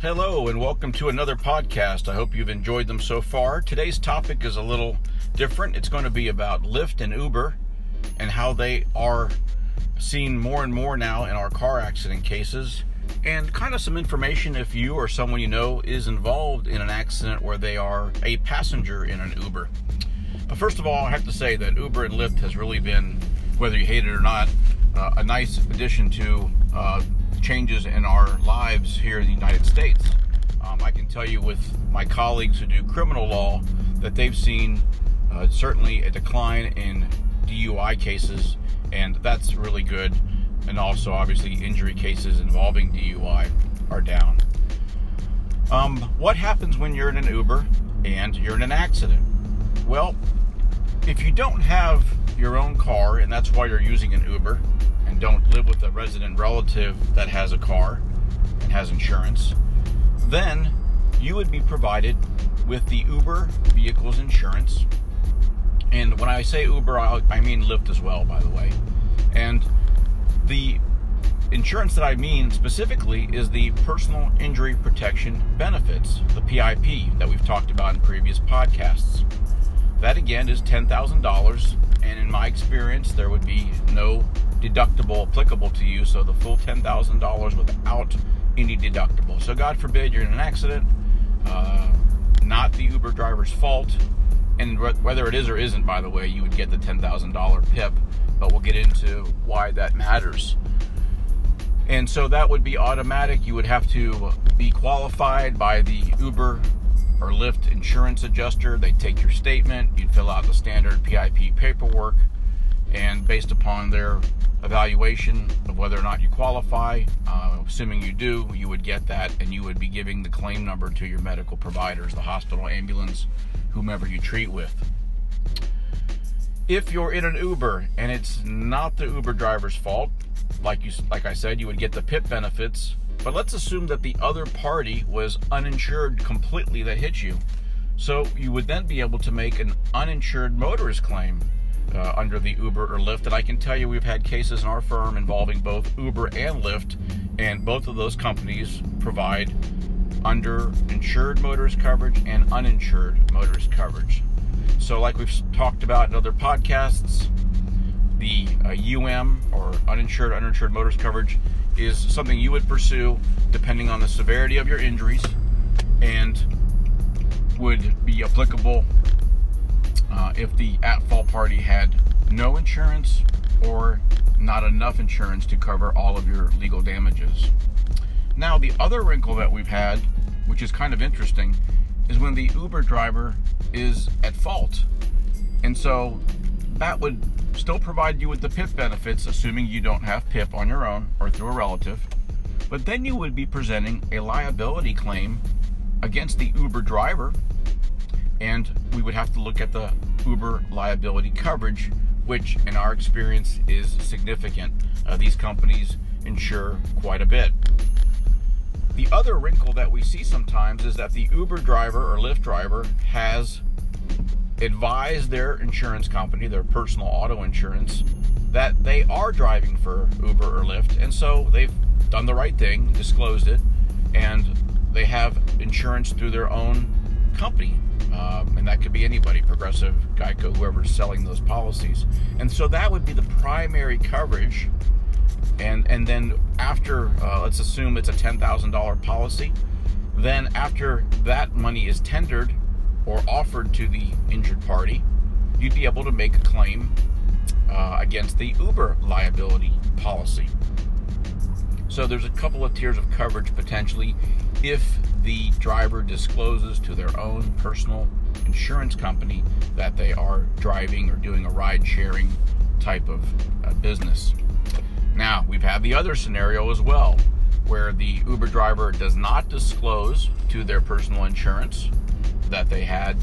Hello, and welcome to another podcast. I hope you've enjoyed them so far. Today's topic is a little different. It's going to be about Lyft and Uber and how they are seen more and more now in our car accident cases, and kind of some information if you or someone you know is involved in an accident where they are a passenger in an Uber. But first of all, I have to say that Uber and Lyft has really been, whether you hate it or not, uh, a nice addition to uh, changes in our lives here in States. Um, I can tell you with my colleagues who do criminal law that they've seen uh, certainly a decline in DUI cases, and that's really good. And also, obviously, injury cases involving DUI are down. Um, what happens when you're in an Uber and you're in an accident? Well, if you don't have your own car and that's why you're using an Uber, and don't live with a resident relative that has a car and has insurance, then you would be provided with the Uber vehicle's insurance. And when I say Uber, I mean Lyft as well, by the way. And the insurance that I mean specifically is the personal injury protection benefits, the PIP that we've talked about in previous podcasts. That again is $10,000, and in my experience, there would be no deductible applicable to you, so the full $10,000 without any deductible. So, God forbid you're in an accident, uh, not the Uber driver's fault, and whether it is or isn't, by the way, you would get the $10,000 PIP, but we'll get into why that matters. And so that would be automatic. You would have to be qualified by the Uber or Lyft insurance adjuster. They take your statement, you'd fill out the standard PIP paperwork, based upon their evaluation of whether or not you qualify. Uh, assuming you do, you would get that and you would be giving the claim number to your medical providers, the hospital, ambulance, whomever you treat with. If you're in an Uber and it's not the Uber driver's fault, like you like I said, you would get the PIP benefits. But let's assume that the other party was uninsured completely that hit you. So you would then be able to make an uninsured motorist claim uh, under the Uber or Lyft. And I can tell you we've had cases in our firm involving both Uber and Lyft, and both of those companies provide under insured motorist coverage and uninsured motorist coverage. So, like we've talked about in other podcasts, the uh, UM or uninsured uninsured motorist coverage is something you would pursue depending on the severity of your injuries and would be applicable uh, if the at fault party had no insurance or not enough insurance to cover all of your legal damages. Now, the other wrinkle that we've had, which is kind of interesting, is when the Uber driver is at fault. And so that would still provide you with the PIP benefits, assuming you don't have PIP on your own or through a relative. But then you would be presenting a liability claim against the Uber driver and we would have to look at the Uber liability coverage, which in our experience is significant. Uh, these companies insure quite a bit. The other wrinkle that we see sometimes is that the Uber driver or Lyft driver has advised their insurance company, their personal auto insurance, that they are driving for Uber or Lyft, and so they've done the right thing, disclosed it, and they have insurance through their own company, um, and that could be anybody, Progressive, Geico, whoever's selling those policies. And so that would be the primary coverage. And and then after, uh, let's assume it's a ten thousand dollar policy, then after that money is tendered or offered to the injured party, you'd be able to make a claim uh, against the Uber liability policy. So there's a couple of tiers of coverage potentially if the driver discloses to their own personal insurance company that they are driving or doing a ride sharing type of uh, business. Now, we've had the other scenario as well where the Uber driver does not disclose to their personal insurance that they had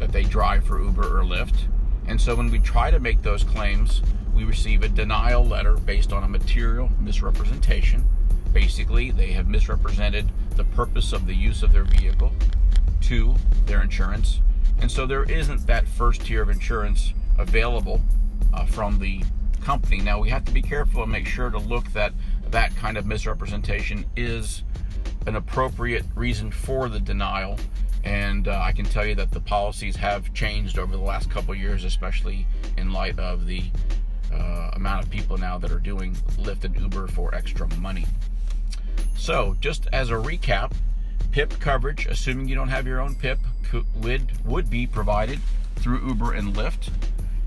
that they drive for Uber or Lyft. And so when we try to make those claims, we receive a denial letter based on a material misrepresentation Basically, they have misrepresented the purpose of the use of their vehicle to their insurance. And so there isn't that first tier of insurance available uh, from the company. Now, we have to be careful and make sure to look that that kind of misrepresentation is an appropriate reason for the denial. And uh, I can tell you that the policies have changed over the last couple years, especially in light of the uh, amount of people now that are doing Lyft and Uber for extra money. So, just as a recap, PIP coverage, assuming you don't have your own PIP, would would be provided through Uber and Lyft.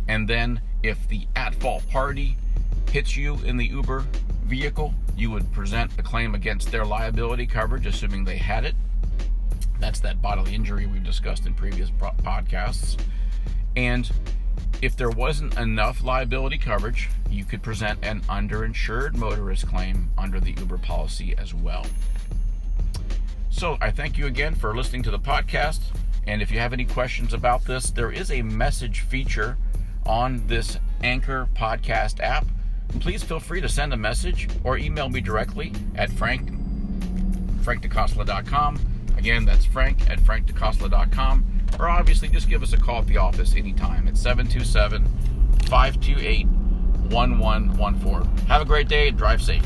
And then, if the at-fault party hits you in the Uber vehicle, you would present a claim against their liability coverage, assuming they had it. That's that bodily injury we've discussed in previous podcasts. And if there wasn't enough liability coverage, you could present an underinsured motorist claim under the Uber policy as well. So I thank you again for listening to the podcast. And if you have any questions about this, there is a message feature on this Anchor podcast app. Please feel free to send a message or email me directly at frank frankdecosta.com. Again, that's frank at frankdecosta.com. Or obviously just give us a call at the office anytime. It's 727 528 1114. Have a great day. and Drive safe.